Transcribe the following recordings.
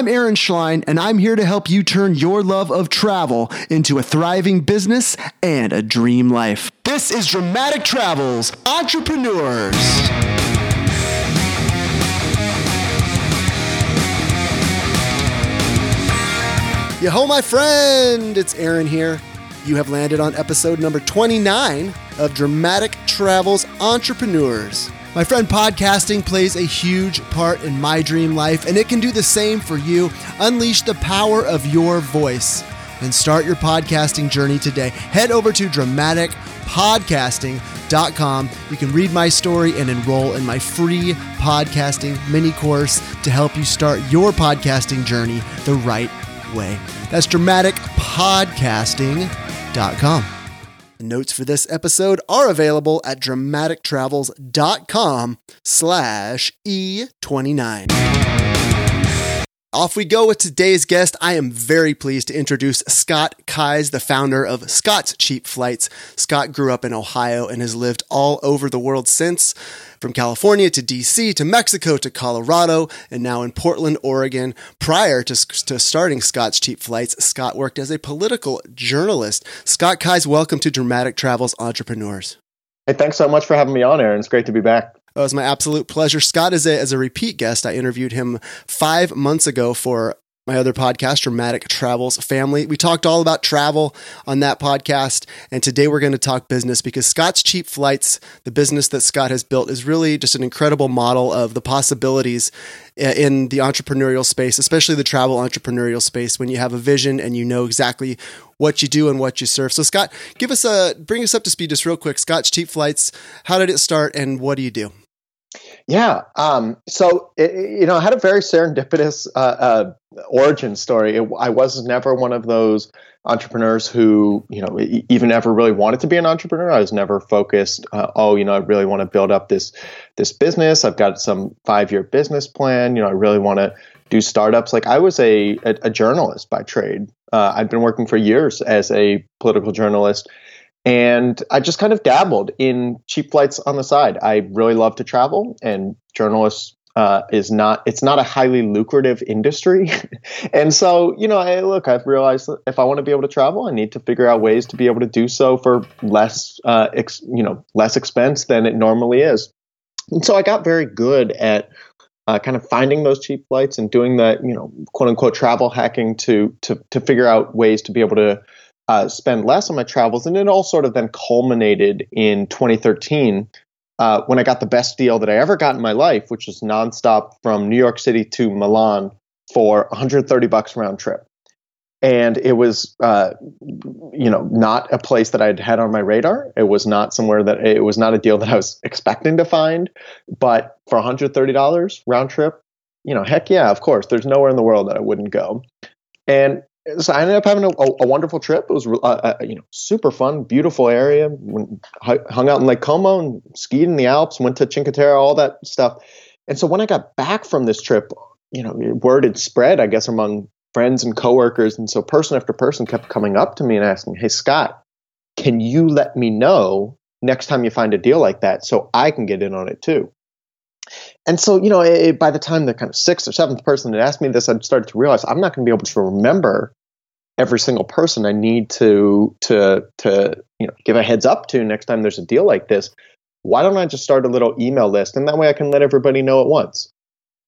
I'm Aaron Schlein, and I'm here to help you turn your love of travel into a thriving business and a dream life. This is Dramatic Travels Entrepreneurs. Yo, ho, my friend, it's Aaron here. You have landed on episode number 29 of Dramatic Travels Entrepreneurs. My friend, podcasting plays a huge part in my dream life, and it can do the same for you. Unleash the power of your voice and start your podcasting journey today. Head over to dramaticpodcasting.com. You can read my story and enroll in my free podcasting mini course to help you start your podcasting journey the right way. That's dramaticpodcasting.com. Notes for this episode are available at dramatictravels.com slash E29. Off we go with today's guest. I am very pleased to introduce Scott Keyes, the founder of Scott's Cheap Flights. Scott grew up in Ohio and has lived all over the world since, from California to DC to Mexico to Colorado, and now in Portland, Oregon. Prior to, to starting Scott's Cheap Flights, Scott worked as a political journalist. Scott Keyes, welcome to Dramatic Travels Entrepreneurs. Hey, thanks so much for having me on, Aaron. It's great to be back. Oh, it was my absolute pleasure. Scott is a, as a repeat guest. I interviewed him five months ago for my other podcast, Dramatic Travels Family. We talked all about travel on that podcast. And today we're going to talk business because Scott's Cheap Flights, the business that Scott has built, is really just an incredible model of the possibilities in the entrepreneurial space, especially the travel entrepreneurial space, when you have a vision and you know exactly what you do and what you serve. So, Scott, give us a bring us up to speed just real quick. Scott's Cheap Flights, how did it start and what do you do? Yeah. Um, so, it, you know, I had a very serendipitous uh, uh, origin story. It, I was never one of those entrepreneurs who, you know, even ever really wanted to be an entrepreneur. I was never focused. Uh, oh, you know, I really want to build up this this business. I've got some five year business plan. You know, I really want to do startups. Like I was a a, a journalist by trade. Uh, I'd been working for years as a political journalist and I just kind of dabbled in cheap flights on the side. I really love to travel, and journalists uh, is not it's not a highly lucrative industry and so you know I, look i've realized that if i want to be able to travel i need to figure out ways to be able to do so for less uh, ex, you know less expense than it normally is and so i got very good at uh, kind of finding those cheap flights and doing that you know quote unquote travel hacking to to to figure out ways to be able to uh, spend less on my travels. And it all sort of then culminated in 2013 uh, when I got the best deal that I ever got in my life, which was nonstop from New York City to Milan for 130 bucks round trip. And it was, uh, you know, not a place that I'd had on my radar. It was not somewhere that it was not a deal that I was expecting to find. But for $130 round trip, you know, heck yeah, of course. There's nowhere in the world that I wouldn't go. And so I ended up having a, a wonderful trip. It was uh, uh, you know super fun, beautiful area. hung out in Lake Como and skied in the Alps. Went to Cinque Terre, all that stuff. And so when I got back from this trip, you know, word had spread, I guess, among friends and coworkers. And so person after person kept coming up to me and asking, "Hey, Scott, can you let me know next time you find a deal like that so I can get in on it too?" And so, you know, it, by the time the kind of sixth or seventh person had asked me this, I'd started to realize I'm not going to be able to remember every single person I need to to to you know give a heads up to next time there's a deal like this. Why don't I just start a little email list and that way I can let everybody know at once?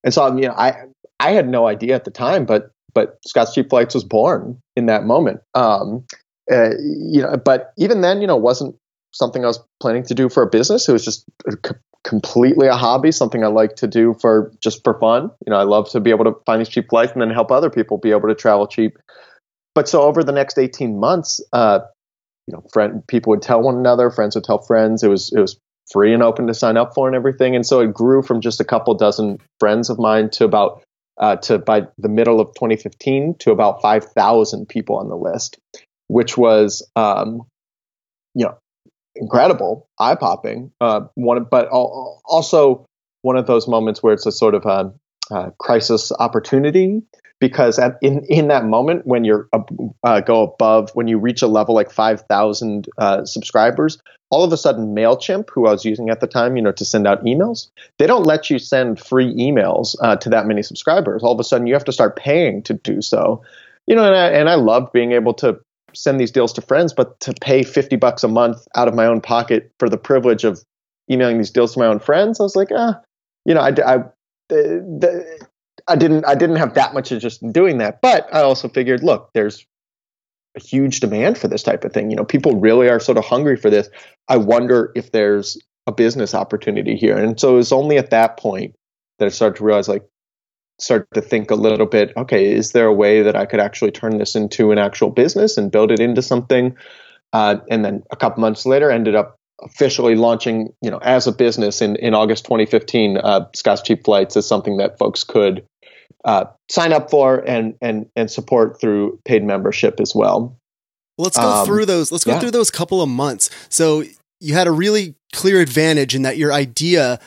And so, you know, I I had no idea at the time, but but Scott's Cheap Flights was born in that moment. Um, uh, you know, but even then, you know, wasn't something I was planning to do for a business. It was just completely a hobby, something I like to do for just for fun. You know, I love to be able to find these cheap flights and then help other people be able to travel cheap. But so over the next 18 months, uh, you know, friend people would tell one another, friends would tell friends. It was it was free and open to sign up for and everything. And so it grew from just a couple dozen friends of mine to about uh, to by the middle of 2015 to about 5,000 people on the list, which was um, you know incredible, eye popping. Uh, one, but also one of those moments where it's a sort of a, uh, crisis opportunity because at, in in that moment when you're uh, go above when you reach a level like 5000 uh, subscribers all of a sudden mailchimp who i was using at the time you know to send out emails they don't let you send free emails uh, to that many subscribers. All of a sudden you have to start paying to do so. You know and i, and I loved being able to send these deals to friends but to pay 50 bucks a month out of my own pocket for the privilege of emailing these deals to my own friends i was like ah you know i, I the, I didn't I didn't have that much interest in doing that, but I also figured, look, there's a huge demand for this type of thing. You know, people really are sort of hungry for this. I wonder if there's a business opportunity here. And so it was only at that point that I started to realize like start to think a little bit, okay, is there a way that I could actually turn this into an actual business and build it into something? Uh, and then a couple months later ended up officially launching, you know, as a business in, in August 2015, uh, Scott's Cheap Flights is something that folks could uh, sign up for and and and support through paid membership as well. let's go um, through those. Let's go yeah. through those couple of months. So you had a really clear advantage in that your idea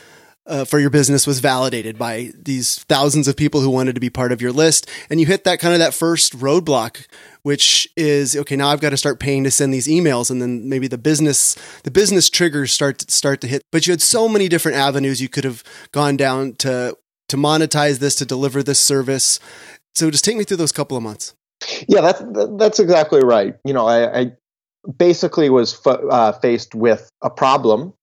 uh, for your business was validated by these thousands of people who wanted to be part of your list, and you hit that kind of that first roadblock, which is okay. Now I've got to start paying to send these emails, and then maybe the business the business triggers start to, start to hit. But you had so many different avenues you could have gone down to to monetize this, to deliver this service. So just take me through those couple of months. Yeah, that's that's exactly right. You know, I, I basically was uh, faced with a problem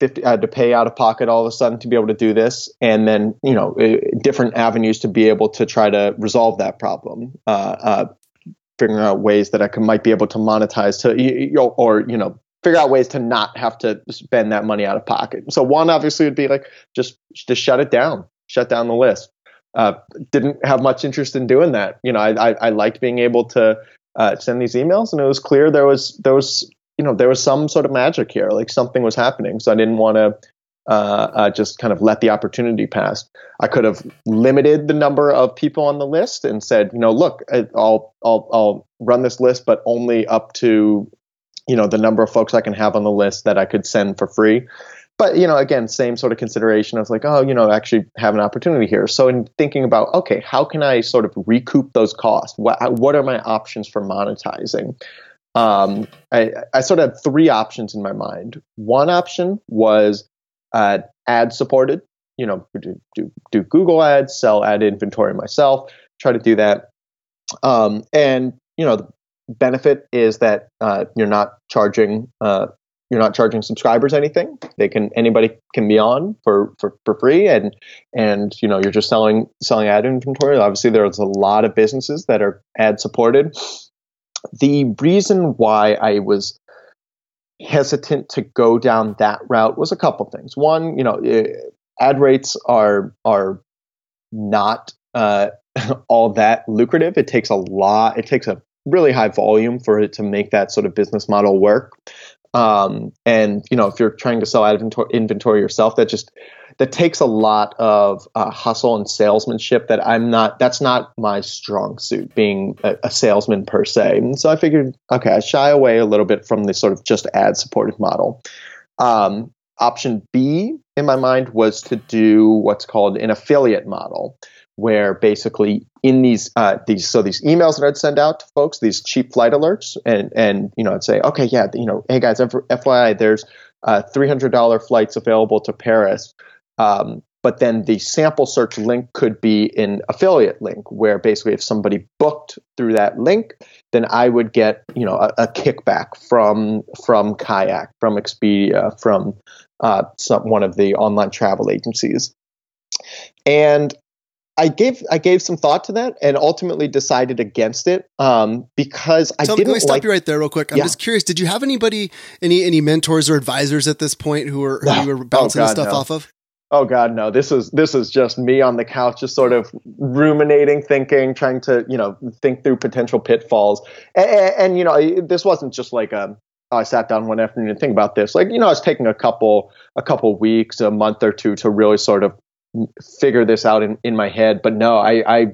50, uh, to pay out of pocket all of a sudden to be able to do this, and then you know different avenues to be able to try to resolve that problem. Uh, uh, figuring out ways that I could might be able to monetize to, you or you know, figure out ways to not have to spend that money out of pocket. So one obviously would be like just just shut it down shut down the list. Uh, didn't have much interest in doing that. You know, I, I, I liked being able to uh, send these emails, and it was clear there was there was you know there was some sort of magic here, like something was happening. So I didn't want to uh, uh, just kind of let the opportunity pass. I could have limited the number of people on the list and said, you know, look, I'll I'll I'll run this list, but only up to you know the number of folks I can have on the list that I could send for free but you know again same sort of consideration of like oh you know actually have an opportunity here so in thinking about okay how can i sort of recoup those costs what, what are my options for monetizing um, I, I sort of had three options in my mind one option was uh, ad supported you know do, do, do google ads sell ad inventory myself try to do that um, and you know the benefit is that uh, you're not charging uh, you're not charging subscribers anything. They can anybody can be on for, for, for free and and you know you're just selling selling ad inventory. Obviously there's a lot of businesses that are ad supported. The reason why I was hesitant to go down that route was a couple things. One, you know, eh, ad rates are are not uh, all that lucrative. It takes a lot. It takes a really high volume for it to make that sort of business model work. Um, and you know, if you're trying to sell inventory, inventory yourself, that just that takes a lot of uh, hustle and salesmanship. That I'm not. That's not my strong suit, being a, a, salesman per se. And so I figured, okay, I shy away a little bit from the sort of just ad supported model. Um, option B in my mind was to do what's called an affiliate model, where basically in these uh, these so these emails that I'd send out to folks, these cheap flight alerts, and and you know I'd say, okay, yeah, you know, hey guys, FYI, there's uh, three hundred dollar flights available to Paris. Um, but then the sample search link could be an affiliate link where basically if somebody booked through that link then i would get you know a, a kickback from from kayak from expedia from uh, some, one of the online travel agencies and I gave I gave some thought to that and ultimately decided against it um, because I Tell, didn't. Let me stop like, you right there, real quick. I'm yeah. just curious. Did you have anybody, any any mentors or advisors at this point who were who you were bouncing oh God, stuff no. off of? Oh God, no! This is this is just me on the couch, just sort of ruminating, thinking, trying to you know think through potential pitfalls. And, and, and you know, this wasn't just like a um, I sat down one afternoon and think about this. Like you know, I was taking a couple a couple weeks, a month or two to really sort of figure this out in, in my head. But no, I I,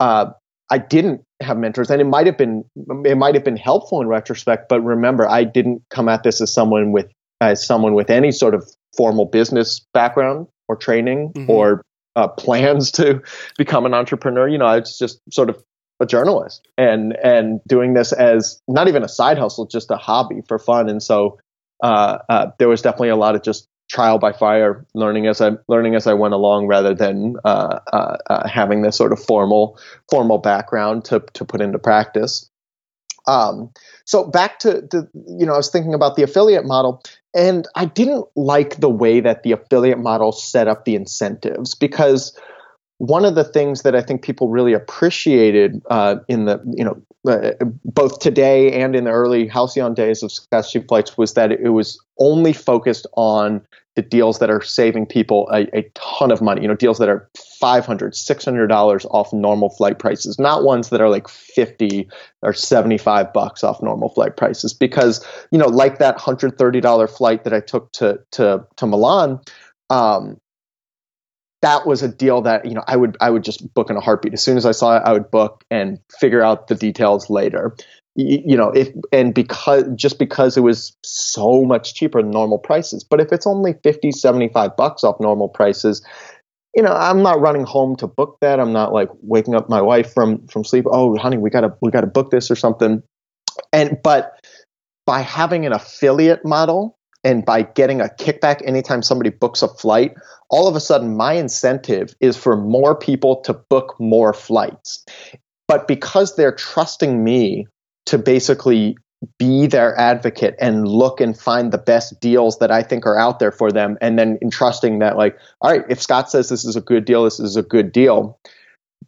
uh, I didn't have mentors, and it might have been it might have been helpful in retrospect. But remember, I didn't come at this as someone with as someone with any sort of formal business background or training mm-hmm. or uh, plans to become an entrepreneur. You know, I was just sort of a journalist and and doing this as not even a side hustle, just a hobby for fun. And so uh, uh, there was definitely a lot of just trial by fire, learning as I learning as I went along, rather than uh, uh, uh, having this sort of formal formal background to to put into practice. Um, so back to the, you know, I was thinking about the affiliate model, and I didn't like the way that the affiliate model set up the incentives because one of the things that I think people really appreciated uh, in the you know uh, both today and in the early halcyon days of Scott's Flights was that it was only focused on the deals that are saving people a, a ton of money. You know, deals that are $500, $600 off normal flight prices, not ones that are like 50 or 75 bucks off normal flight prices. Because, you know, like that $130 flight that I took to, to, to Milan, um, that was a deal that you know I would I would just book in a heartbeat. As soon as I saw it, I would book and figure out the details later. You know if and because just because it was so much cheaper than normal prices. But if it's only 50 75 bucks off normal prices you know i'm not running home to book that. I'm not like waking up my wife from from sleep oh honey we gotta we gotta book this or something. And but by having an affiliate model and by getting a kickback anytime somebody books a flight all of a sudden my incentive is for more people to book more flights but because they're trusting me to basically be their advocate and look and find the best deals that I think are out there for them, and then entrusting that, like, all right, if Scott says this is a good deal, this is a good deal.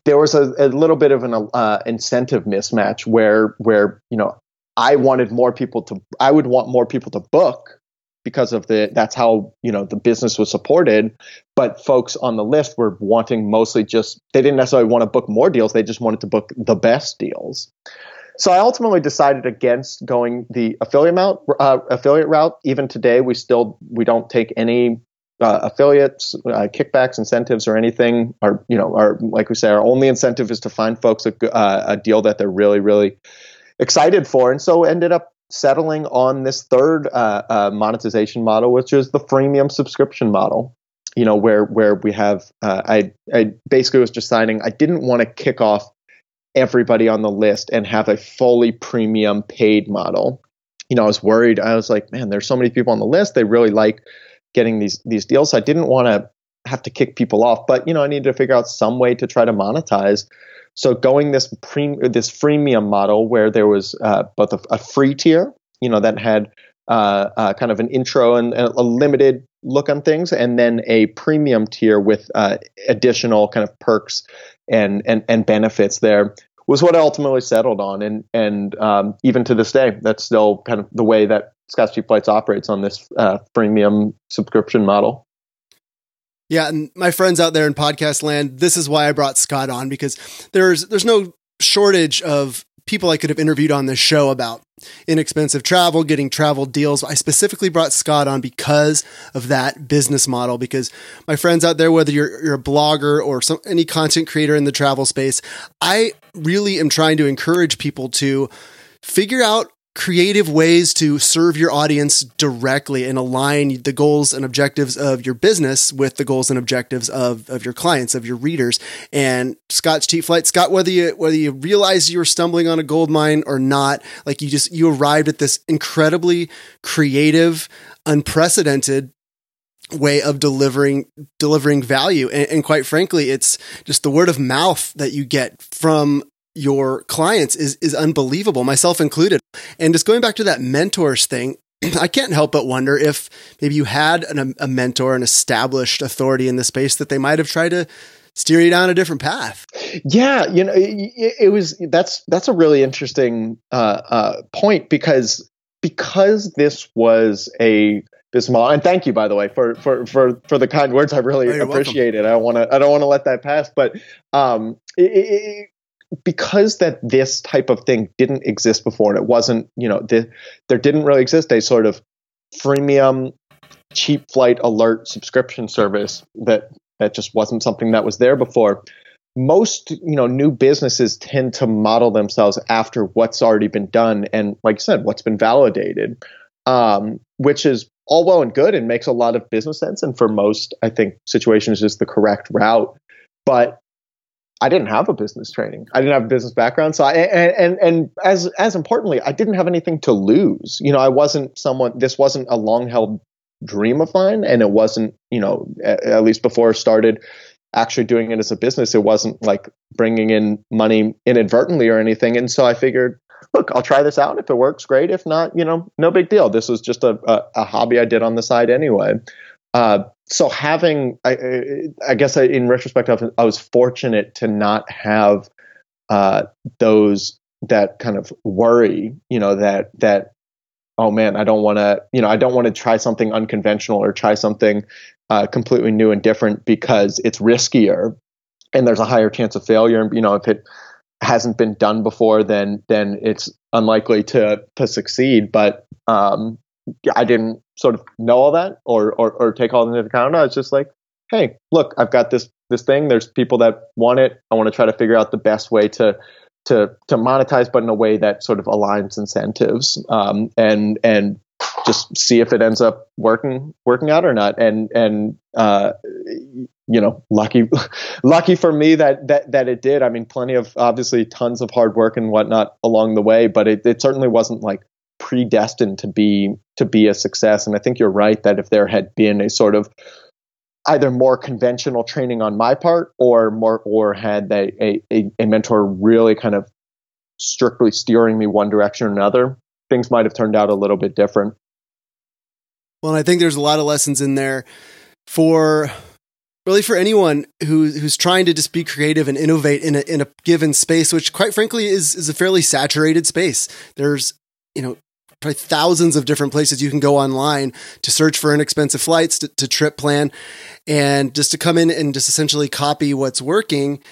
There was a, a little bit of an uh, incentive mismatch where, where you know, I wanted more people to, I would want more people to book because of the that's how you know the business was supported but folks on the list were wanting mostly just they didn't necessarily want to book more deals they just wanted to book the best deals so I ultimately decided against going the affiliate route. Uh, affiliate route. Even today, we still we don't take any uh, affiliates, uh, kickbacks, incentives, or anything. Our you know our like we say, our only incentive is to find folks a, uh, a deal that they're really really excited for, and so ended up settling on this third uh, uh, monetization model, which is the freemium subscription model. You know where where we have I I basically was deciding I didn't want to kick off everybody on the list and have a fully premium paid model. You know, I was worried. I was like, man, there's so many people on the list. They really like getting these these deals. I didn't want to have to kick people off, but you know, I needed to figure out some way to try to monetize. So going this pre this freemium model where there was uh, both a, a, free tier, you know, that had uh, uh, kind of an intro and a limited look on things, and then a premium tier with uh, additional kind of perks and and and benefits there was what I ultimately settled on, and and um, even to this day, that's still kind of the way that Scott's Cheap Flights operates on this uh, freemium subscription model. Yeah, and my friends out there in podcast land, this is why I brought Scott on because there's there's no shortage of people I could have interviewed on this show about inexpensive travel, getting travel deals. I specifically brought Scott on because of that business model. Because my friends out there, whether you're, you're a blogger or some, any content creator in the travel space, I really am trying to encourage people to figure out creative ways to serve your audience directly and align the goals and objectives of your business with the goals and objectives of, of your clients, of your readers. And Scott's Cheap Flight, Scott, whether you whether you realize you were stumbling on a gold mine or not, like you just you arrived at this incredibly creative, unprecedented way of delivering delivering value and, and, quite frankly it's just the word of mouth that you get from your clients is is unbelievable, myself included. And just going back to that mentors thing, I can't help but wonder if maybe you had an, a mentor, an established authority in the space that they might have tried to steer you down a different path. Yeah, you know, it, it was that's that's a really interesting uh, uh, point because because this was a this model, and thank you by the way for for for for the kind words. I really oh, appreciate welcome. it. I want to I don't want to let that pass, but um, it, because that this type of thing didn't exist before and it wasn't you know the, there didn't really exist a sort of freemium cheap flight alert subscription service that that just wasn't something that was there before most you know new businesses tend to model themselves after what's already been done and like i said what's been validated um, which is all well and good and makes a lot of business sense. And for most, I think situations is the correct route. But I didn't have a business training. I didn't have a business background. So I, and, and, and as, as importantly, I didn't have anything to lose. You know, I wasn't someone, this wasn't a long held dream of mine. And it wasn't, you know, at, at least before I started actually doing it as a business, it wasn't like bringing in money inadvertently or anything. And so I figured, look, I'll try this out. If it works, great. If not, you know, no big deal. This was just a, a, a hobby I did on the side anyway. Uh, so having, I, I guess in retrospect, I was fortunate to not have uh, those that kind of worry, you know, that that oh man, I don't want to, you know, I don't want to try something unconventional or try something uh, completely new and different because it's riskier and there's a higher chance of failure. And you know, if it hasn't been done before, then then it's unlikely to to succeed. But um, I didn't sort of know all that or, or or take all into account. I was just like, hey, look, I've got this this thing. There's people that want it. I want to try to figure out the best way to to to monetize, but in a way that sort of aligns incentives um, and and just see if it ends up working working out or not. And and uh, you know, lucky lucky for me that that that it did. I mean, plenty of obviously tons of hard work and whatnot along the way, but it, it certainly wasn't like predestined to be to be a success. And I think you're right that if there had been a sort of either more conventional training on my part or more or had a, a, a mentor really kind of strictly steering me one direction or another things might have turned out a little bit different well i think there's a lot of lessons in there for really for anyone who who's trying to just be creative and innovate in a in a given space which quite frankly is is a fairly saturated space there's you know probably thousands of different places you can go online to search for inexpensive flights to, to trip plan and just to come in and just essentially copy what's working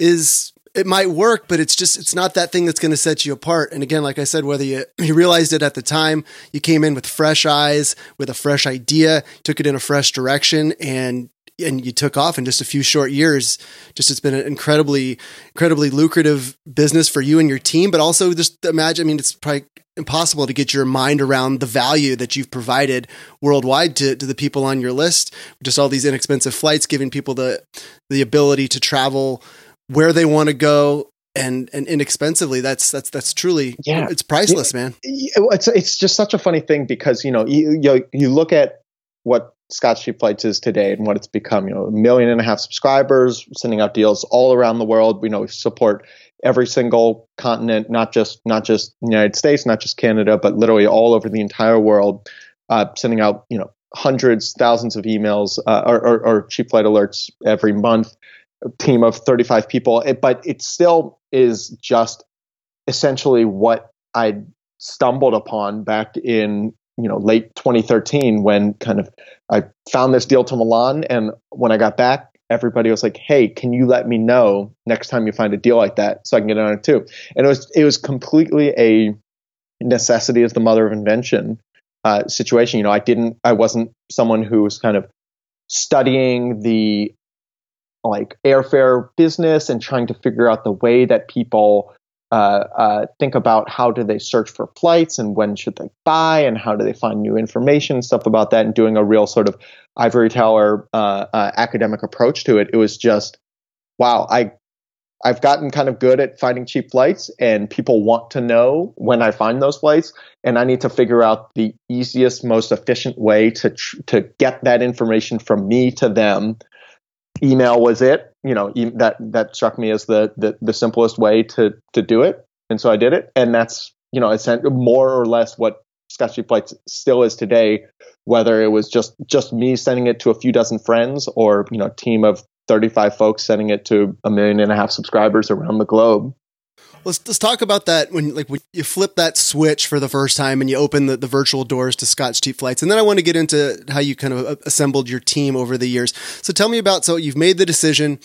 is it might work, but it's just it's not that thing that's going to set you apart. And again, like I said, whether you you realized it at the time, you came in with fresh eyes, with a fresh idea, took it in a fresh direction, and and you took off in just a few short years. Just it's been an incredibly incredibly lucrative business for you and your team, but also just imagine. I mean, it's probably impossible to get your mind around the value that you've provided worldwide to, to the people on your list. Just all these inexpensive flights, giving people the the ability to travel where they want to go and and inexpensively. That's that's that's truly yeah, it's priceless, man. It's it's just such a funny thing because you know you you, you look at what Scott's Cheap Flights is today and what it's become. You know, a million and a half subscribers, sending out deals all around the world. We know we support every single continent, not just not just the United States, not just Canada, but literally all over the entire world, uh, sending out you know hundreds, thousands of emails uh, or, or, or, cheap flight alerts every month. A team of 35 people, it, but it still is just essentially what I stumbled upon back in you know late 2013 when kind of I found this deal to Milan, and when I got back, everybody was like, "Hey, can you let me know next time you find a deal like that so I can get on it too?" And it was it was completely a necessity is the mother of invention uh, situation. You know, I didn't, I wasn't someone who was kind of studying the like airfare business and trying to figure out the way that people uh, uh, think about how do they search for flights and when should they buy and how do they find new information stuff about that and doing a real sort of ivory tower uh, uh, academic approach to it. It was just wow. I I've gotten kind of good at finding cheap flights, and people want to know when I find those flights, and I need to figure out the easiest, most efficient way to tr- to get that information from me to them. Email was it, you know, that that struck me as the, the the simplest way to to do it, and so I did it, and that's you know, it's more or less what Scott's Flights still is today. Whether it was just just me sending it to a few dozen friends, or you know, a team of 35 folks sending it to a million and a half subscribers around the globe. Let's let's talk about that when like when you flip that switch for the first time and you open the, the virtual doors to Scott's Cheap Flights, and then I want to get into how you kind of uh, assembled your team over the years. So tell me about so you've made the decision.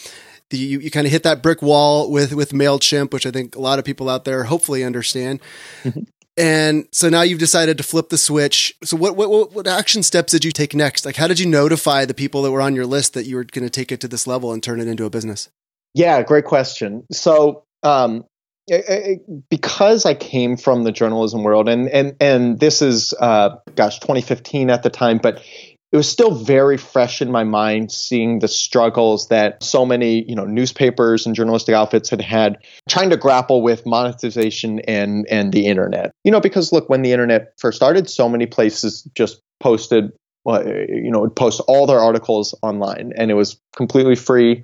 You, you kind of hit that brick wall with with Mailchimp, which I think a lot of people out there hopefully understand. Mm-hmm. And so now you've decided to flip the switch. So what, what, what action steps did you take next? Like, how did you notify the people that were on your list that you were going to take it to this level and turn it into a business? Yeah, great question. So, um, because I came from the journalism world, and and and this is uh, gosh, 2015 at the time, but it was still very fresh in my mind seeing the struggles that so many you know newspapers and journalistic outfits had had trying to grapple with monetization and and the internet. You know because look when the internet first started so many places just posted well, you know would post all their articles online and it was completely free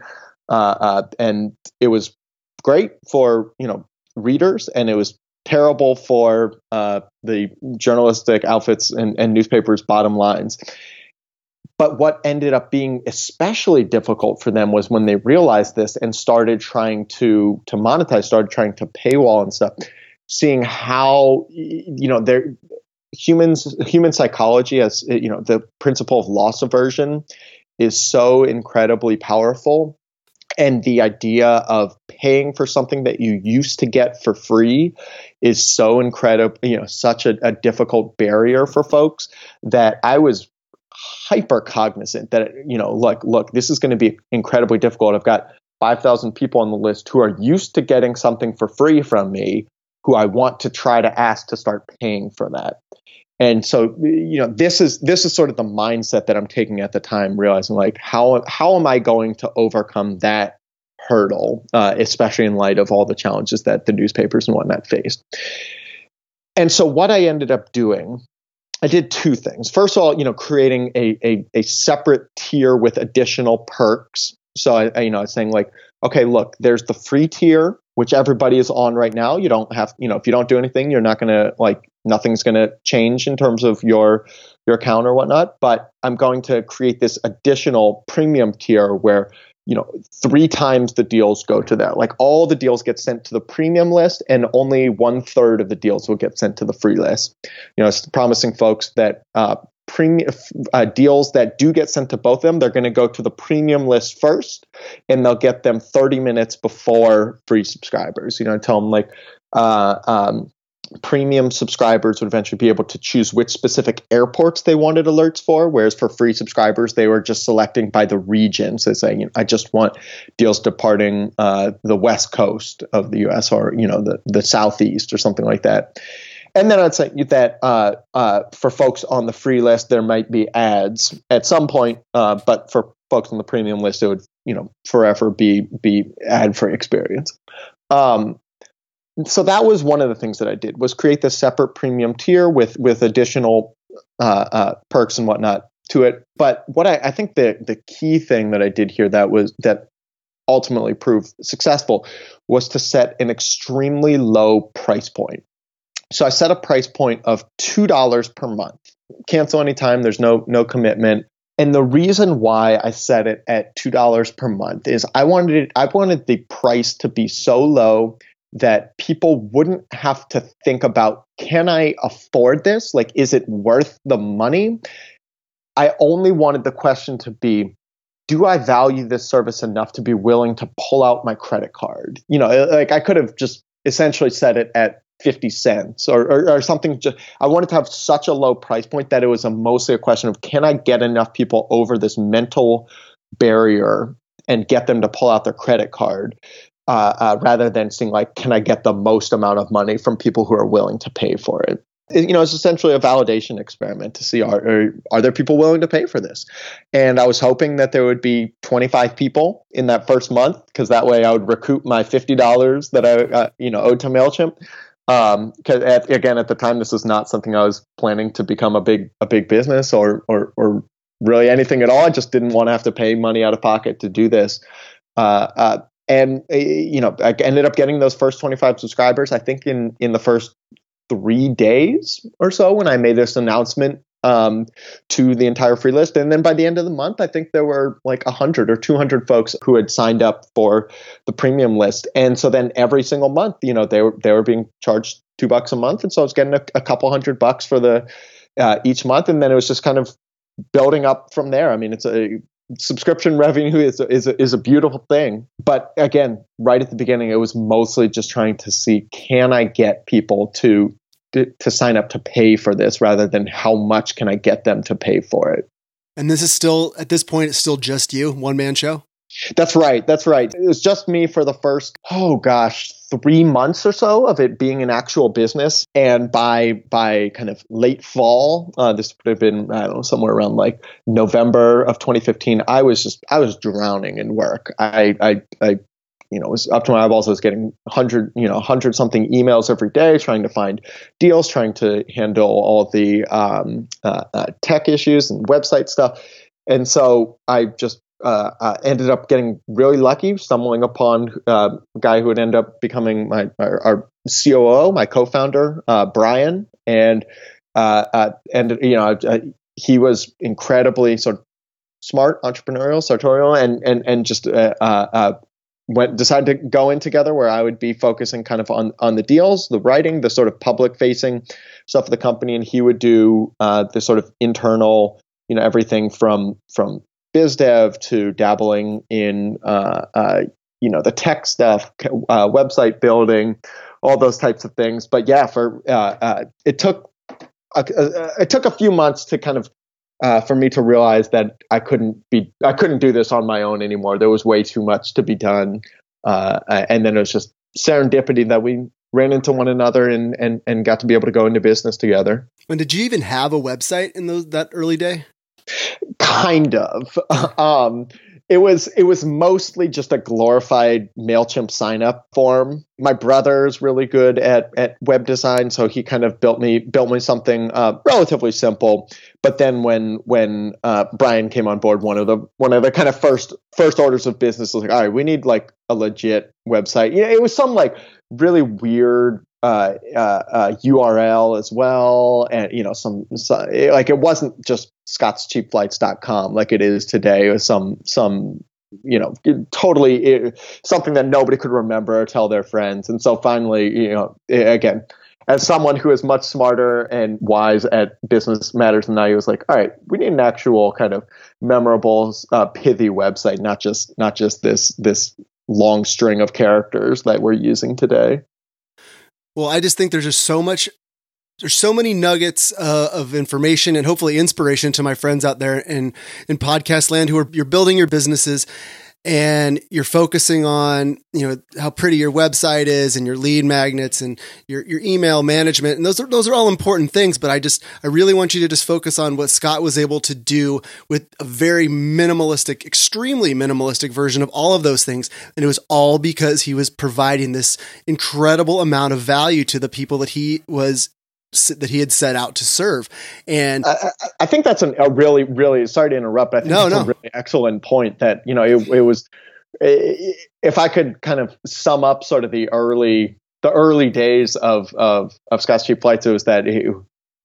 uh, uh, and it was great for you know readers and it was terrible for uh, the journalistic outfits and, and newspapers bottom lines. But what ended up being especially difficult for them was when they realized this and started trying to to monetize, started trying to paywall and stuff, seeing how you know their humans human psychology as you know the principle of loss aversion is so incredibly powerful and the idea of paying for something that you used to get for free is so incredible you know such a, a difficult barrier for folks that i was hyper cognizant that you know look look this is going to be incredibly difficult. I've got 5000 people on the list who are used to getting something for free from me who i want to try to ask to start paying for that and so you know this is this is sort of the mindset that i'm taking at the time realizing like how how am i going to overcome that hurdle uh, especially in light of all the challenges that the newspapers and whatnot faced and so what i ended up doing I did two things. First of all, you know, creating a, a, a separate tier with additional perks. So I, I, you know, I was saying like, okay, look, there's the free tier, which everybody is on right now. You don't have, you know, if you don't do anything, you're not going to like, nothing's going to change in terms of your your account or whatnot. But I'm going to create this additional premium tier where you know, three times the deals go to that. Like all the deals get sent to the premium list, and only one third of the deals will get sent to the free list. You know, it's promising folks that uh, premium uh, deals that do get sent to both of them, they're going to go to the premium list first, and they'll get them 30 minutes before free subscribers. You know, I tell them like, uh, um, premium subscribers would eventually be able to choose which specific airports they wanted alerts for, whereas for free subscribers, they were just selecting by the region. So saying, you know, I just want deals departing uh, the west coast of the U.S. or you know the the southeast or something like that. And then I'd say that uh, uh, for folks on the free list, there might be ads at some point, uh, but for folks on the premium list, it would you know forever be be ad free experience. Um, so that was one of the things that I did was create this separate premium tier with with additional uh, uh, perks and whatnot to it. But what I, I think the the key thing that I did here that was that ultimately proved successful was to set an extremely low price point. So I set a price point of two dollars per month. Cancel anytime. There's no no commitment. And the reason why I set it at two dollars per month is I wanted it, I wanted the price to be so low that people wouldn't have to think about can I afford this? Like, is it worth the money? I only wanted the question to be do I value this service enough to be willing to pull out my credit card? You know, like I could have just essentially set it at 50 cents or, or, or, something. Just, I wanted to have such a low price point that it was a, mostly a question of can I get enough people over this mental barrier and get them to pull out their credit card uh, uh, rather than seeing like, can I get the most amount of money from people who are willing to pay for it? it you know, it's essentially a validation experiment to see are, are, are there people willing to pay for this? And I was hoping that there would be 25 people in that first month because that way I would recoup my $50 that I uh, you know owed to Mailchimp. Um, because at, again, at the time, this was not something I was planning to become a big a big business or or or really anything at all. I just didn't want to have to pay money out of pocket to do this. Uh, uh, and uh, you know i ended up getting those first 25 subscribers i think in in the first three days or so when i made this announcement um, to the entire free list. And then by the end of the month i think there were like 100 or 200 folks who had signed up for the premium list. And so then every single month you know they were they were being charged two bucks a month. And so i was getting a, a couple hundred bucks for the uh, each month. And then it was just kind of building up from there. I mean it's a subscription revenue is a, is a, is a beautiful thing. But again, right at the beginning, it was mostly just trying to see can I get people to to sign up to pay for this rather than how much can I get them to pay for it. And this is still at this point, it's still just you, one man show. That's right. That's right. It was just me for the first, oh gosh, three months or so of it being an actual business. And by by kind of late fall, uh, this would have been I don't know somewhere around like November of 2015. I was just I was drowning in work. I I, I you know, it was up to my eyeballs. I was getting hundred, you know, hundred something emails every day, trying to find deals, trying to handle all the um, uh, uh, tech issues and website stuff. And so I just uh, uh, ended up getting really lucky, stumbling upon uh, a guy who would end up becoming my, my our COO, my co-founder, uh, Brian, and uh, uh, and you know he was incredibly sort of smart, entrepreneurial, sartorial, and and and just went decided to go in together where I would be focusing kind of on on the deals, the writing, the sort of public facing stuff of the company, and he would do the sort of internal you know everything from from biz dev to dabbling in uh, uh, you know the tech stuff, uh, website building, all those types of things. But yeah, for uh, uh, it took it took a few months to kind of uh, for me to realize that I couldn't be I couldn't do this on my own anymore. There was way too much to be done, and then it was just serendipity that we ran into one another and and and got to be able to go into business together. And did you even have a website in those that early day? kind of. um, it was it was mostly just a glorified Mailchimp sign up form. My brother's really good at at web design, so he kind of built me built me something uh, relatively simple. But then when when uh, Brian came on board, one of the one of the kind of first first orders of business was like, all right, we need like a legit website. Yeah, it was some like really weird uh, uh, URL uh, as well, and you know some, some, like it wasn't just scottscheapflights.com like it is today. It was some some you know totally it, something that nobody could remember or tell their friends. And so finally, you know, again, as someone who is much smarter and wise at business matters than I was like, all right, we need an actual kind of memorable, uh, pithy website, not just not just this this long string of characters that we're using today. Well, I just think there's just so much there's so many nuggets uh, of information and hopefully inspiration to my friends out there in in podcast land who are you're building your businesses and you're focusing on you know how pretty your website is and your lead magnets and your your email management. And those are those are all important things but I just I really want you to just focus on what Scott was able to do with a very minimalistic extremely minimalistic version of all of those things. And it was all because he was providing this incredible amount of value to the people that he was that he had set out to serve. And I, I think that's an, a really, really sorry to interrupt. But I think no, no. a really excellent point that you know it, it was. If I could kind of sum up sort of the early the early days of of of Scott's Cheap Flights, it was that it,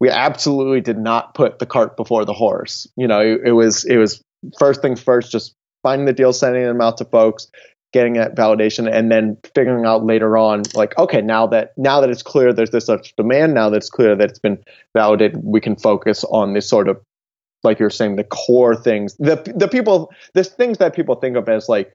we absolutely did not put the cart before the horse. You know, it, it was it was first things first, just finding the deal, sending them out to folks, getting that validation and then figuring out later on like okay now that now that it's clear there's this such demand now that it's clear that it's been validated we can focus on this sort of like you're saying the core things. The the people the things that people think of as like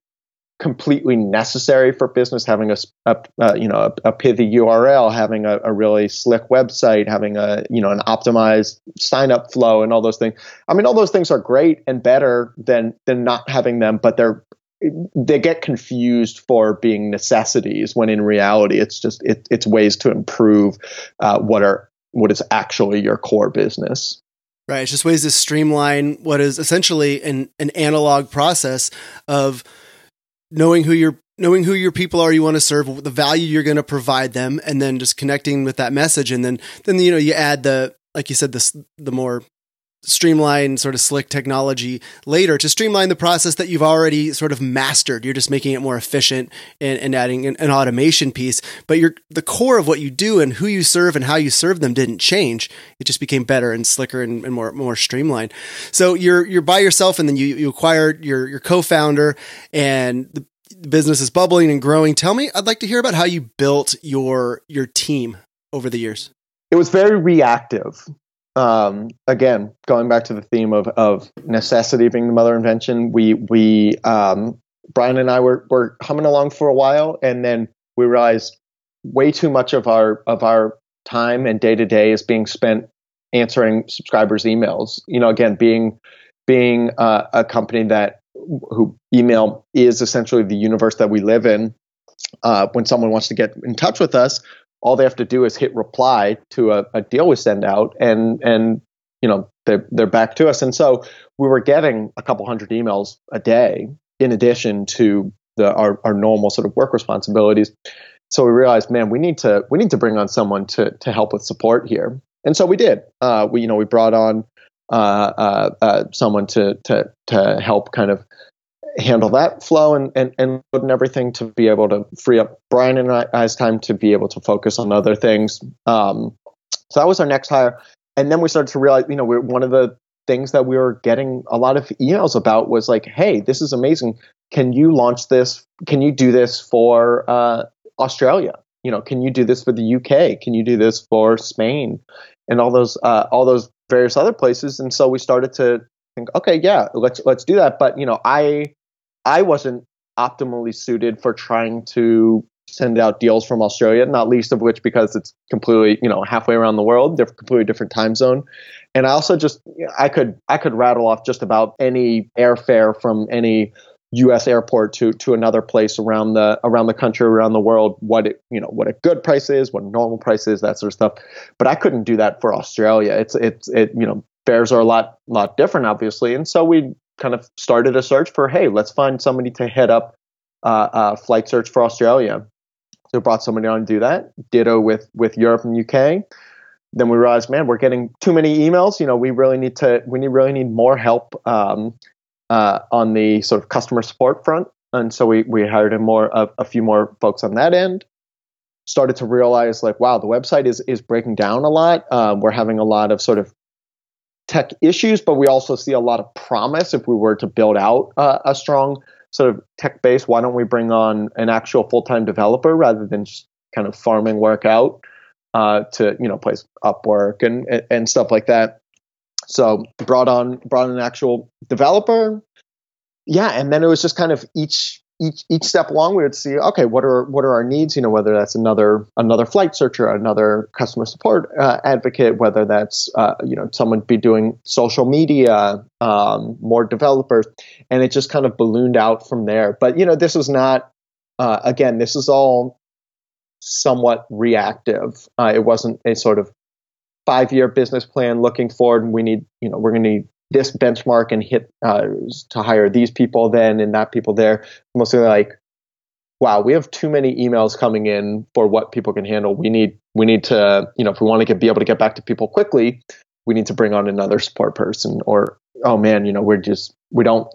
completely necessary for business having a, a uh, you know a, a, pithy url having a, a, really slick website having a you know an optimized sign up flow and all those things. I mean all those things are great and better than than not having them but they're they get confused for being necessities when in reality it's just it, it's ways to improve uh, what are what is actually your core business. Right. It's just ways to streamline what is essentially an, an analog process of knowing who your knowing who your people are you want to serve the value you're going to provide them and then just connecting with that message. And then then you know you add the like you said this the more streamline sort of slick technology later to streamline the process that you've already sort of mastered. You're just making it more efficient and, and adding an, an, automation piece. But you're, the core of what you do and who you serve and how you serve them didn't change. It just became better and slicker and, and more more streamlined. So you're you're by yourself, and then you you acquired your your co-founder, and the business is bubbling and growing. Tell me, I'd like to hear about how you built your your team over the years. It was very reactive um, again, going back to the theme of, of necessity being the mother invention, we we um, Brian and I were were humming along for a while, and then we realized way too much of our of our time and day to day is being spent answering subscribers' emails. You know, again, being being uh, a company that who email is essentially the universe that we live in. Uh, when someone wants to get in touch with us, all they have to do is hit reply to a, a deal we send out, and and you know they're they're back to us. And so we were getting a couple hundred emails a day in addition to the our, our normal sort of work responsibilities. So we realized, man, we need to we need to bring on someone to to help with support here. And so we did. Uh, we you know we brought on uh, uh, uh someone to to to help kind of handle that flow and, and, and load and everything to be able to free up Brian and I's time to be able to focus on other things. Um, so that was our next hire. And then we started to realize, you know, we're one of the things that we were getting a lot of emails about was like, hey, this is amazing. Can you launch this? Can you do this for uh, Australia? You know, can you do this for the UK? Can you do this for Spain? And all those uh, all those various other places. And so we started to think, okay, yeah, let's let's do that. But you know, I I wasn't optimally suited for trying to send out deals from Australia, not least of which because it's completely, you know, halfway around the world, they're completely different time zone. And I also just I could I could rattle off just about any airfare from any U.S. airport to to another place around the around the country, around the world, what it you know what a good price is, what a normal price is, that sort of stuff. But I couldn't do that for Australia. It's it's it you know fares are a lot lot different, obviously, and so we kind of started a search for hey, let's find somebody to head up uh, flight search for Australia. So brought somebody on to do that. Ditto with with Europe and UK. Then we realized, man, we're getting too many emails. You know, we really need to we need really need more help um, uh, on the sort of customer support front. And so we we hired a more a, a few more folks on that end. Started to realize like, wow, the website is is breaking down a lot. Um, we're having a lot of sort of tech issues, but we also see a lot of promise if we were to build out uh, a strong sort of tech base. Why don't we bring on an actual full time developer rather than just kind of farming work out uh, to you know place Upwork and and stuff like that. So brought on brought an actual developer. Yeah, and then it was just kind of each each each step along we would see okay what are what are our needs? You know whether that's another another flight searcher another customer support uh, advocate whether that's uh, you know someone be doing social media um, more developers. And it just kind of ballooned out from there. But you know this is not uh, again this is all somewhat reactive. Uh, it wasn't a sort of five year business plan looking forward we need you know we're going to need this benchmark and hit uh, to hire these people then and that people there. Mostly like, wow, we have too many emails coming in for what people can handle. We need we need to you know if we want to get be able to get back to people quickly, we need to bring on another support person. Or oh man, you know we're just we don't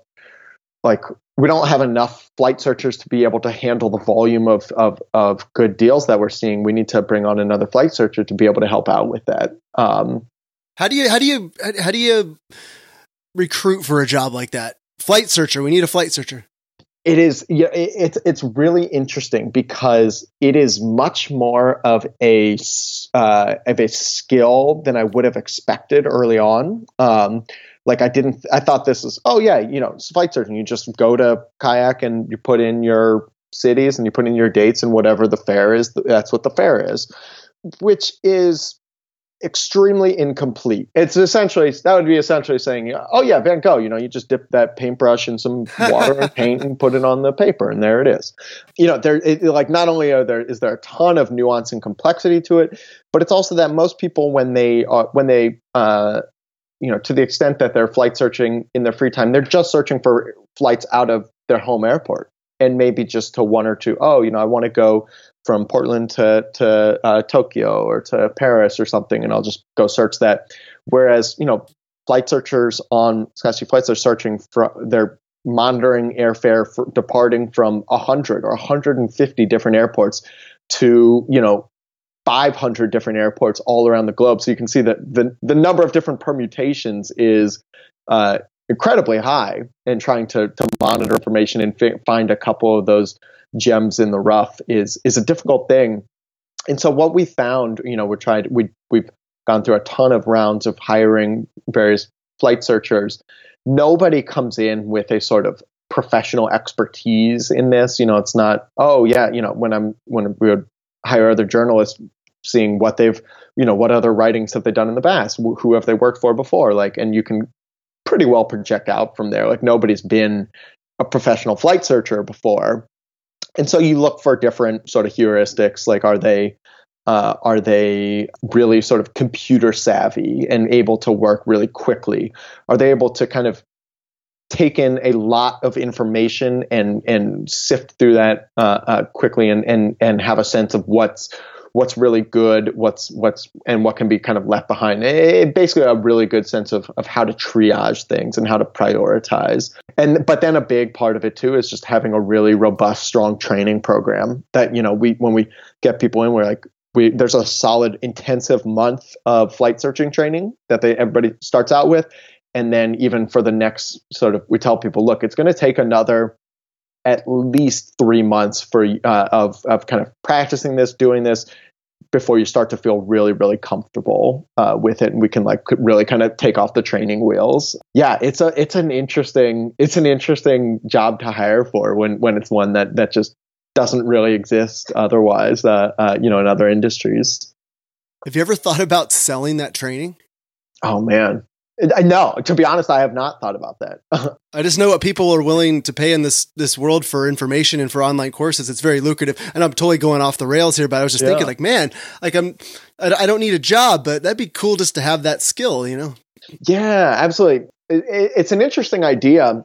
like we don't have enough flight searchers to be able to handle the volume of, of, of good deals that we're seeing. We need to bring on another flight searcher to be able to help out with that. Um, how do you how do you how do you recruit for a job like that? Flight searcher. We need a flight searcher. It is yeah, it's it's really interesting because it is much more of a uh, of a skill than I would have expected early on. Um, like I didn't, I thought this was, oh yeah, you know, flight searching. You just go to kayak and you put in your cities and you put in your dates and whatever the fare is. That's what the fare is, which is extremely incomplete. It's essentially that would be essentially saying, "Oh yeah, Van Gogh. You know, you just dip that paintbrush in some water and paint and put it on the paper, and there it is." You know, there it, like not only are there is there a ton of nuance and complexity to it, but it's also that most people when they are when they uh, you know to the extent that they're flight searching in their free time, they're just searching for flights out of their home airport and maybe just to one or two. Oh, you know, I want to go from Portland to to uh, Tokyo or to Paris or something, and I'll just go search that. Whereas you know, flight searchers on SkySea flights are searching for they're monitoring airfare for departing from 100 or 150 different airports to you know 500 different airports all around the globe. So you can see that the the number of different permutations is uh, incredibly high. in trying to to monitor information and fi- find a couple of those gems in the rough is is a difficult thing. And so what we found, you know, we tried we we've gone through a ton of rounds of hiring various flight searchers. Nobody comes in with a sort of professional expertise in this. You know, it's not, oh yeah, you know, when I'm when we would hire other journalists, seeing what they've, you know, what other writings have they done in the past, who have they worked for before, like, and you can pretty well project out from there. Like nobody's been a professional flight searcher before. And so you look for different sort of heuristics, like are they uh, are they really sort of computer savvy and able to work really quickly? Are they able to kind of take in a lot of information and and sift through that uh, uh, quickly and and and have a sense of what's what's really good, what's what's and what can be kind of left behind. It, basically, a really good sense of of how to triage things and how to prioritize. And but then a big part of it too is just having a really robust, strong training program. That you know, we when we get people in, we're like. We, there's a solid intensive month of flight searching training that they everybody starts out with and then even for the next sort of we tell people look it's going to take another at least three months for uh, of of kind of practicing this, doing this before you start to feel really really comfortable uh, with it. And we can like really kind of take off the training wheels. Yeah it's a it's an interesting it's an interesting job to hire for when when it's one that that just doesn't really exist otherwise uh, uh, you know in other industries. Have you ever thought about selling that training? Oh man no, to be honest, I have not thought about that. I just know what people are willing to pay in this this world for information and for online courses. It's very lucrative, and I'm totally going off the rails here. But I was just yeah. thinking, like, man, like I'm, I don't need a job, but that'd be cool just to have that skill, you know? Yeah, absolutely. It, it's an interesting idea.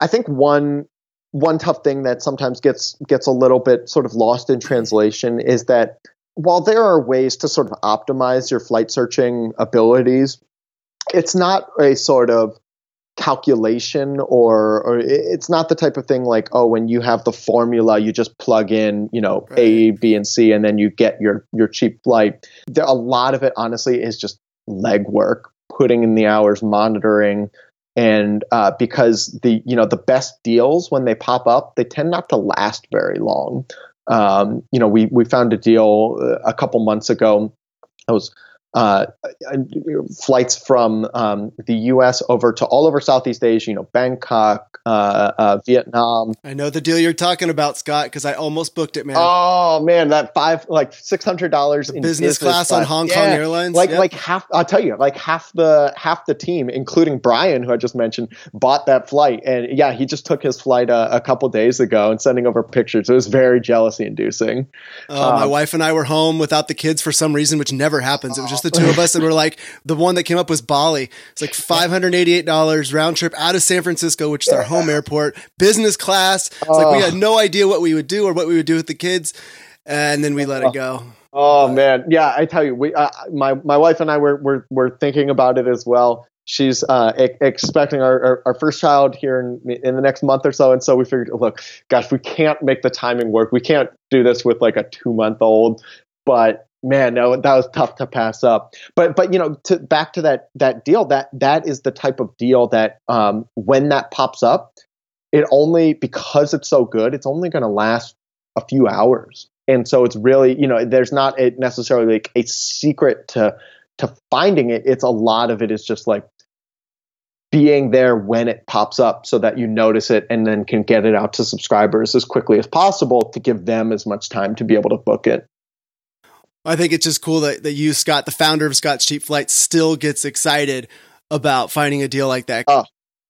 I think one one tough thing that sometimes gets gets a little bit sort of lost in translation is that while there are ways to sort of optimize your flight searching abilities it's not a sort of calculation or or it's not the type of thing like oh when you have the formula you just plug in you know right. a b and c and then you get your your cheap flight there a lot of it honestly is just legwork putting in the hours monitoring and uh, because the you know the best deals when they pop up they tend not to last very long. Um, you know we we found a deal uh, a couple months ago. I was uh, flights from um, the U.S. over to all over Southeast Asia, you know, Bangkok, uh, uh, Vietnam. I know the deal you're talking about, Scott, because I almost booked it, man. Oh man, that five like six hundred dollars in business, business class, class, on Hong yeah. Kong Airlines. Like yep. like half, I'll tell you, like half the half the team, including Brian, who I just mentioned, bought that flight, and yeah, he just took his flight a, a couple days ago and sending over pictures. It was very jealousy inducing. Oh, um, my wife and I were home without the kids for some reason, which never happens. It was just the two of us, and we're like, the one that came up was Bali. It's like five hundred eighty-eight dollars round trip out of San Francisco, which is our home airport, business class. It's like we had no idea what we would do or what we would do with the kids, and then we let it go. Oh but, man, yeah, I tell you, we, uh, my my wife and I were were were thinking about it as well she's uh, e- expecting our, our, our, first child here in, in the next month or so. And so we figured, look, gosh, we can't make the timing work. We can't do this with like a two month old, but man, no, that was tough to pass up. But but you know, to, back to that that deal, that that is the type of deal that um, when that pops up, it only because it's so good, it's only going to last a few hours. And so it's really, you know, there's not a, necessarily like a secret to to finding it. It's a lot of it is just like being there when it pops up so that you notice it and then can get it out to subscribers as quickly as possible to give them as much time to be able to book it. I think it's just cool that, that you, Scott, the founder of Scott's Cheap Flight, still gets excited about finding a deal like that. Oh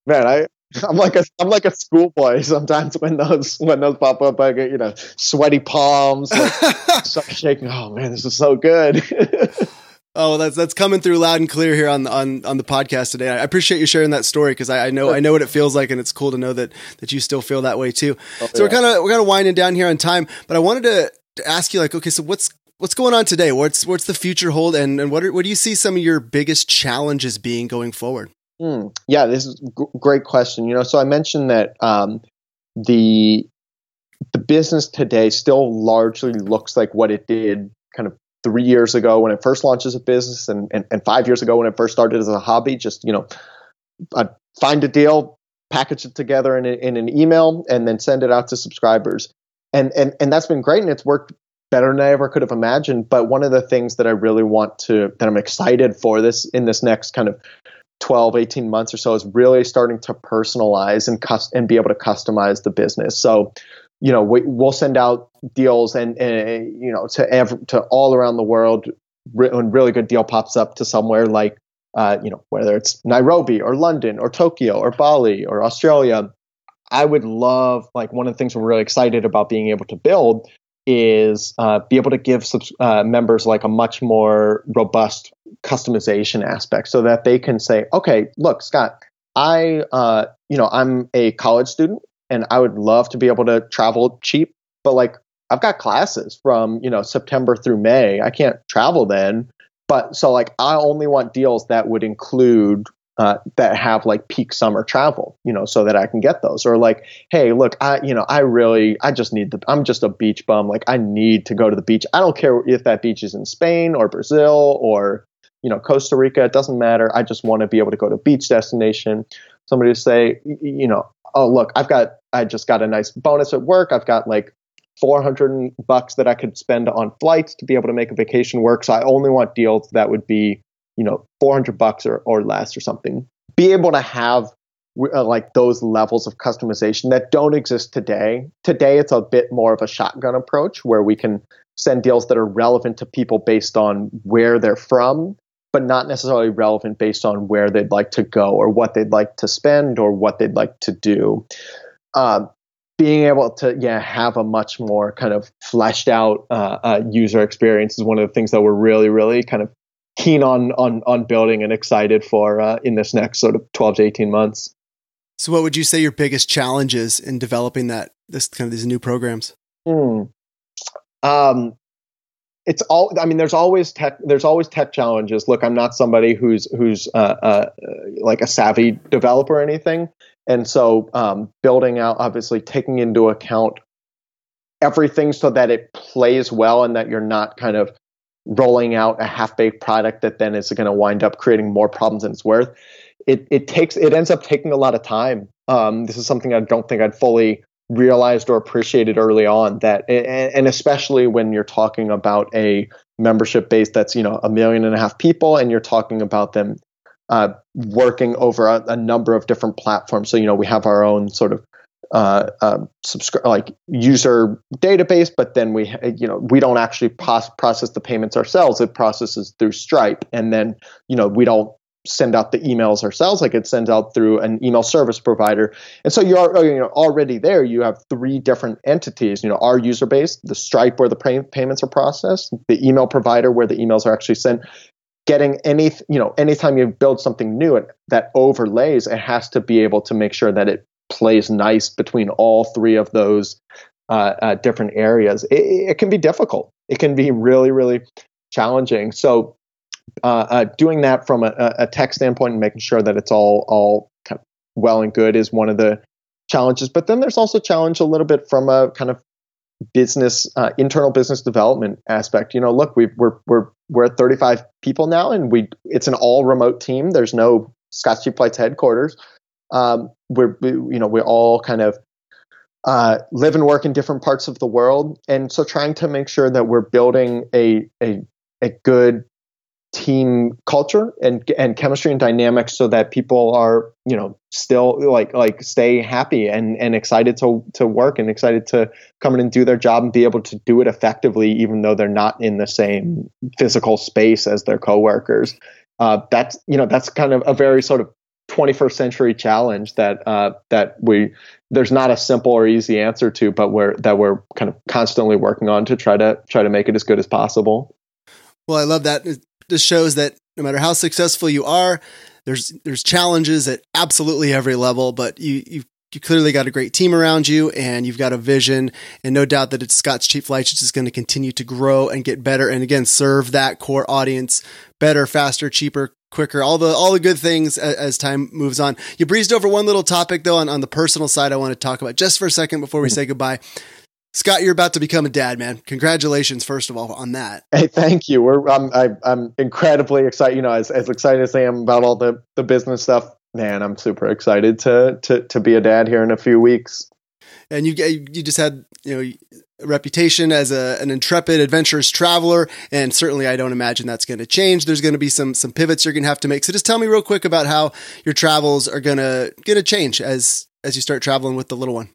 man, I I'm like a I'm like a schoolboy sometimes when those when those pop up. I get you know sweaty palms, like, start shaking. Oh man, this is so good. oh, that's that's coming through loud and clear here on the, on on the podcast today. I appreciate you sharing that story because I, I, know I know what it feels like, and it's cool to know that that you still feel that way too. Oh, so yeah. we're kind of we're kind of winding down here on time, but I wanted to, to ask you like, okay, so what's what's going on today? What's what's the future hold, and and what are, what do you see some of your biggest challenges being going forward? Hmm. Yeah, this is great question. You know, so I mentioned that um, the the business today still largely looks like what it did kind of three years ago when it first launched as a business, and and, and five years ago when it first started as a hobby. Just you know, I'd find a deal, package it together in, a, in an email, and then send it out to subscribers. And, and and that's been great, and it's worked better than I ever could have imagined. But one of the things that I really want to, that I'm excited for this in this next kind of 12, 18 months or so is really starting to personalize and cust- and be able to customize the business. So, you know, we, will send out deals and, and you know, to ev- to all around the world. When really good deal pops up to somewhere like uh, you know, whether it's Nairobi or London or Tokyo or Bali or Australia. I would love, like, one of the things we're really excited about being able to build is uh, be able to give uh, members like a much more robust customization aspect so that they can say, okay, look, Scott, I, uh, you know, I'm a college student and I would love to be able to travel cheap, but like I've got classes from, you know, September through May. I can't travel then. But so like I only want deals that would include uh, that have like peak summer travel, you know, so that I can get those. Or like, hey, look, I, you know, I really, I just need the, I'm just a beach bum. Like, I need to go to the beach. I don't care if that beach is in Spain or Brazil or, you know, Costa Rica. It doesn't matter. I just want to be able to go to beach destination. Somebody to say, you know, oh look, I've got, I just got a nice bonus at work. I've got like 400 bucks that I could spend on flights to be able to make a vacation work. So I only want deals that would be you know 400 bucks or, or less or something be able to have uh, like those levels of customization that don't exist today. Today it's a bit more of a shotgun approach where we can send deals that are relevant to people based on where they're from but not necessarily relevant based on where they'd like to go or what they'd like to spend or what they'd like to do. Uh, being able to yeah have a much more kind of fleshed out uh, uh, user experience is one of the things that we're really really kind of keen on on on building and excited for uh, in this next sort of 12 to 18 months. So what would you say your biggest challenges in developing that this kind of these new programs? Hmm. Um it's all i mean there's always tech there's always tech challenges look i'm not somebody who's who's uh, uh, like a savvy developer or anything and so um, building out obviously taking into account everything so that it plays well and that you're not kind of rolling out a half baked product that then is going to wind up creating more problems than it's worth. It, it takes it ends up taking a lot of time. Um, this is something I don't think I'd fully realized or appreciated early on that and especially when you're talking about a membership base that's you know a million and a half people and you're talking about them uh, working over a, a, number of different platforms so you know we have our own sort of uh, uh, subscribe like user database, but then we you know we don't actually pos- process the payments ourselves. It processes through Stripe, and then you know we don't send out the emails ourselves. Like it sends out through an email service provider. And so you're uh, you know already there you have three different entities you know our user base the stripe where the pay- payments are processed the email provider where the emails are actually sent. Getting any you know anytime you build something new that overlays it has to be able to make sure that it plays nice between all three of those uh, uh, different areas, it, it, can be difficult. It can be really, really challenging. So, uh, uh doing that from a, a, tech standpoint and making sure that it's all all kind of well and good is one of the challenges. But then there's also challenge a little bit from a kind of business uh, internal business development aspect. You know, look, we we're we're we're at 35 people now, and we it's an all remote team. There's no Scott's Cheap Flights headquarters um, we're you know we all kind of uh, live and work in different parts of the world, and so trying to make sure that we're building a a, a good team culture and and chemistry and dynamics so that people are you know still like like stay happy and and excited to to work and excited to come in and do their job and be able to do it effectively even though they're not in the same physical space as their coworkers. Uh, that's you know that's kind of a very sort of 21st century challenge that uh, that we there's not a simple or easy answer to, but we're that we're kind of constantly working on to try to try to make it as good as possible. Well, I love that. This shows that no matter how successful you are, there's there's challenges at absolutely every level, but you you you clearly got a great team around you and you've got a vision and no doubt that it's Scott's Cheap Flights is just going to continue to grow and get better and again serve that core audience better, faster, cheaper, quicker, all the all the good things as, as, time moves on. You breezed over one little topic though on, on the personal side I want to talk about just for a second before we say goodbye. Scott, you're about to become a dad, man. Congratulations, first of all, on that. Hey, thank you. We're I'm I, am i am incredibly excited. You know, as, as excited as I am about all the the business stuff, man, I'm super excited to to to be a dad here in a few weeks. And you you just had you know reputation as a, an intrepid, adventurous traveler, and certainly I don't imagine that's going to change. There's going to be some some pivots you're going to have to make. So just tell me real quick about how your travels are going to going to change as as you start traveling with the little one.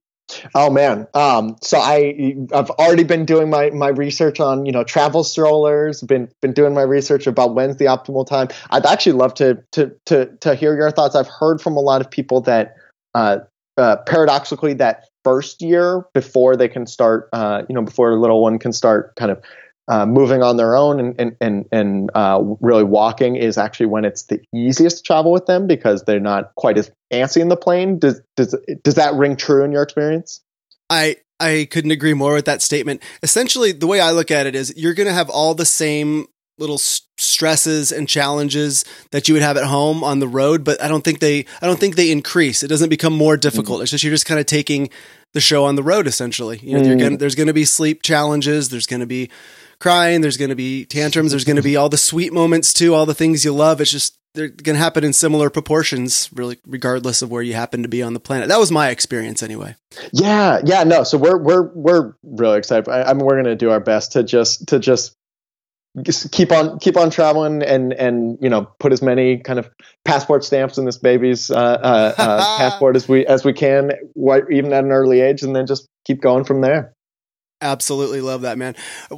Oh man. Um, so I I've already been doing my my research on you know travel strollers. Been been doing my research about when's the optimal time. I'd actually love to to to to hear your thoughts. I've heard from a lot of people that uh, uh, paradoxically that first year before they can start uh, you know before a little one can start kind of uh, moving on their own and and and, and uh, really walking is actually when it's the easiest to travel with them because they're not quite as antsy in the plane. Does does does that ring true in your experience? I I couldn't agree more with that statement. Essentially, the way I look at it is you're going to have all the same little stresses and challenges that you would have at home on the road, but I don't think they I don't think they increase. It doesn't become more difficult. Mm-hmm. It's just you're just kind of taking the show on the road essentially. You know, mm-hmm. gonna, there's going to be sleep challenges, there's going to be crying, there's going to be tantrums, there's going to be all the sweet moments too, all the things you love. It's just they're going to happen in similar proportions, really, regardless of where you happen to be on the planet. That was my experience, anyway. Yeah, yeah, no. So we're we're we're really excited. I, I mean, we're going to do our best to just to just keep on keep on traveling and and you know put as many kind of passport stamps in this baby's uh, uh, uh, passport as we as we can, even at an early age, and then just keep going from there. Absolutely love that, man.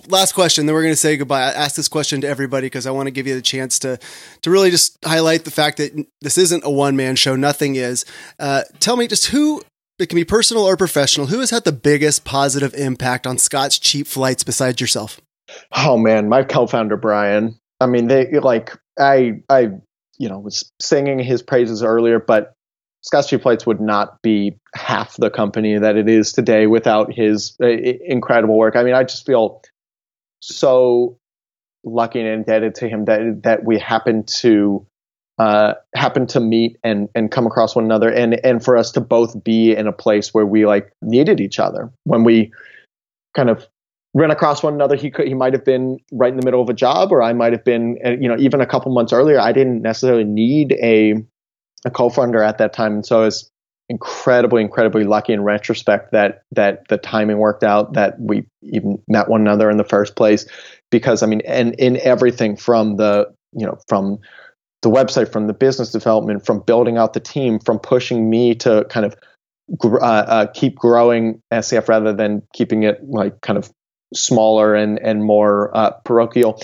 Last question, then we're going to say goodbye. I ask this question to everybody because I want to give you the chance to to really just highlight the fact that this isn't a one man show. Nothing is. Uh, tell me just who it can be personal or professional. Who has had the biggest positive impact on Scott's cheap flights besides yourself? Oh man, my co-founder Brian. I mean, they like I I you know was singing his praises earlier, but Scott's Cheap would not be half the company that it is today without his uh, incredible work. I mean, I just feel so lucky and indebted to him that that we happen to uh, happen to meet and and come across one another, and and for us to both be in a place where we like needed each other when we kind of ran across one another. He could he might have been right in the middle of a job, or I might have been uh, you know even a couple months earlier. I didn't necessarily need a a co-founder at that time, and so I was incredibly, incredibly lucky in retrospect that that the timing worked out, that we even met one another in the first place. Because I mean, and in everything from the you know from the website, from the business development, from building out the team, from pushing me to kind of uh, uh, keep growing SCF rather than keeping it like kind of smaller and and more uh, parochial.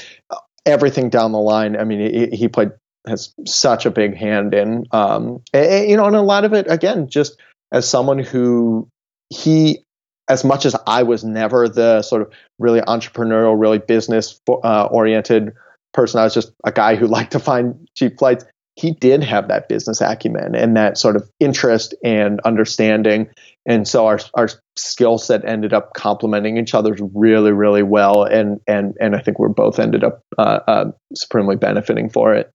Everything down the line. I mean, he, he played has such a big hand in. Um, and, you know, and a lot of it again, just as someone who he, as much as I was never the sort of really entrepreneurial, really business uh, oriented person, I was just a guy who liked to find cheap flights. He did have that business acumen and that sort of interest and understanding, and so our our skill set ended up complementing each other really, really well, and and and I think we're both ended up uh, uh, supremely benefiting for it.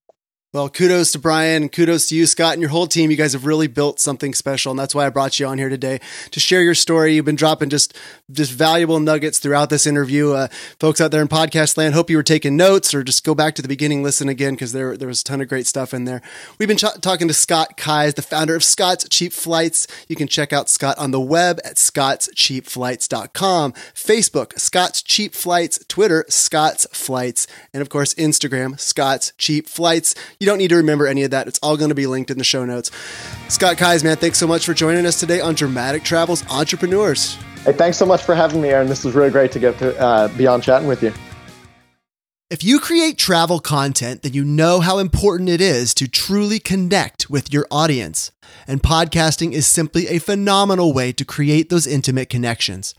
Well, kudos to Brian kudos to you, Scott, and your whole team. You guys have really built something special, and that's why I brought you on here today to share your story. You've been dropping just just valuable nuggets throughout this interview. Uh, folks out there in podcast land, hope you were taking notes or just go back to the beginning, listen again because there there was a ton of great stuff in there. We've been ch- talking to Scott Keyes, the founder of Scott's Cheap Flights. You can check out Scott on the web at scottscheapflights.com, Facebook Scott's Cheap Flights, Twitter Scott's Flights, and of course Instagram Scott's Cheap Flights. You you don't need to remember any of that. It's all going to be linked in the show notes. Scott Keyes, man, thanks so much for joining us today on Dramatic Travels Entrepreneurs. Hey, thanks so much for having me, Aaron. This was really great to get to uh, be on chatting with you. If you create travel content, then you know how important it is to truly connect with your audience. And podcasting is simply a phenomenal way to create those intimate connections.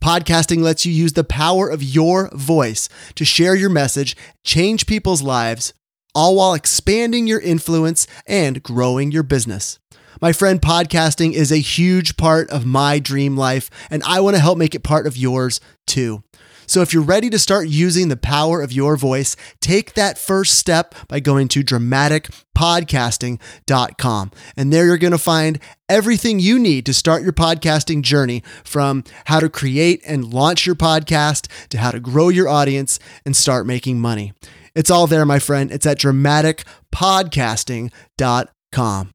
Podcasting lets you use the power of your voice to share your message, change people's lives, all while expanding your influence and growing your business. My friend, podcasting is a huge part of my dream life, and I want to help make it part of yours too. So if you're ready to start using the power of your voice, take that first step by going to dramaticpodcasting.com. And there you're going to find everything you need to start your podcasting journey from how to create and launch your podcast to how to grow your audience and start making money. It's all there, my friend. It's at dramaticpodcasting.com.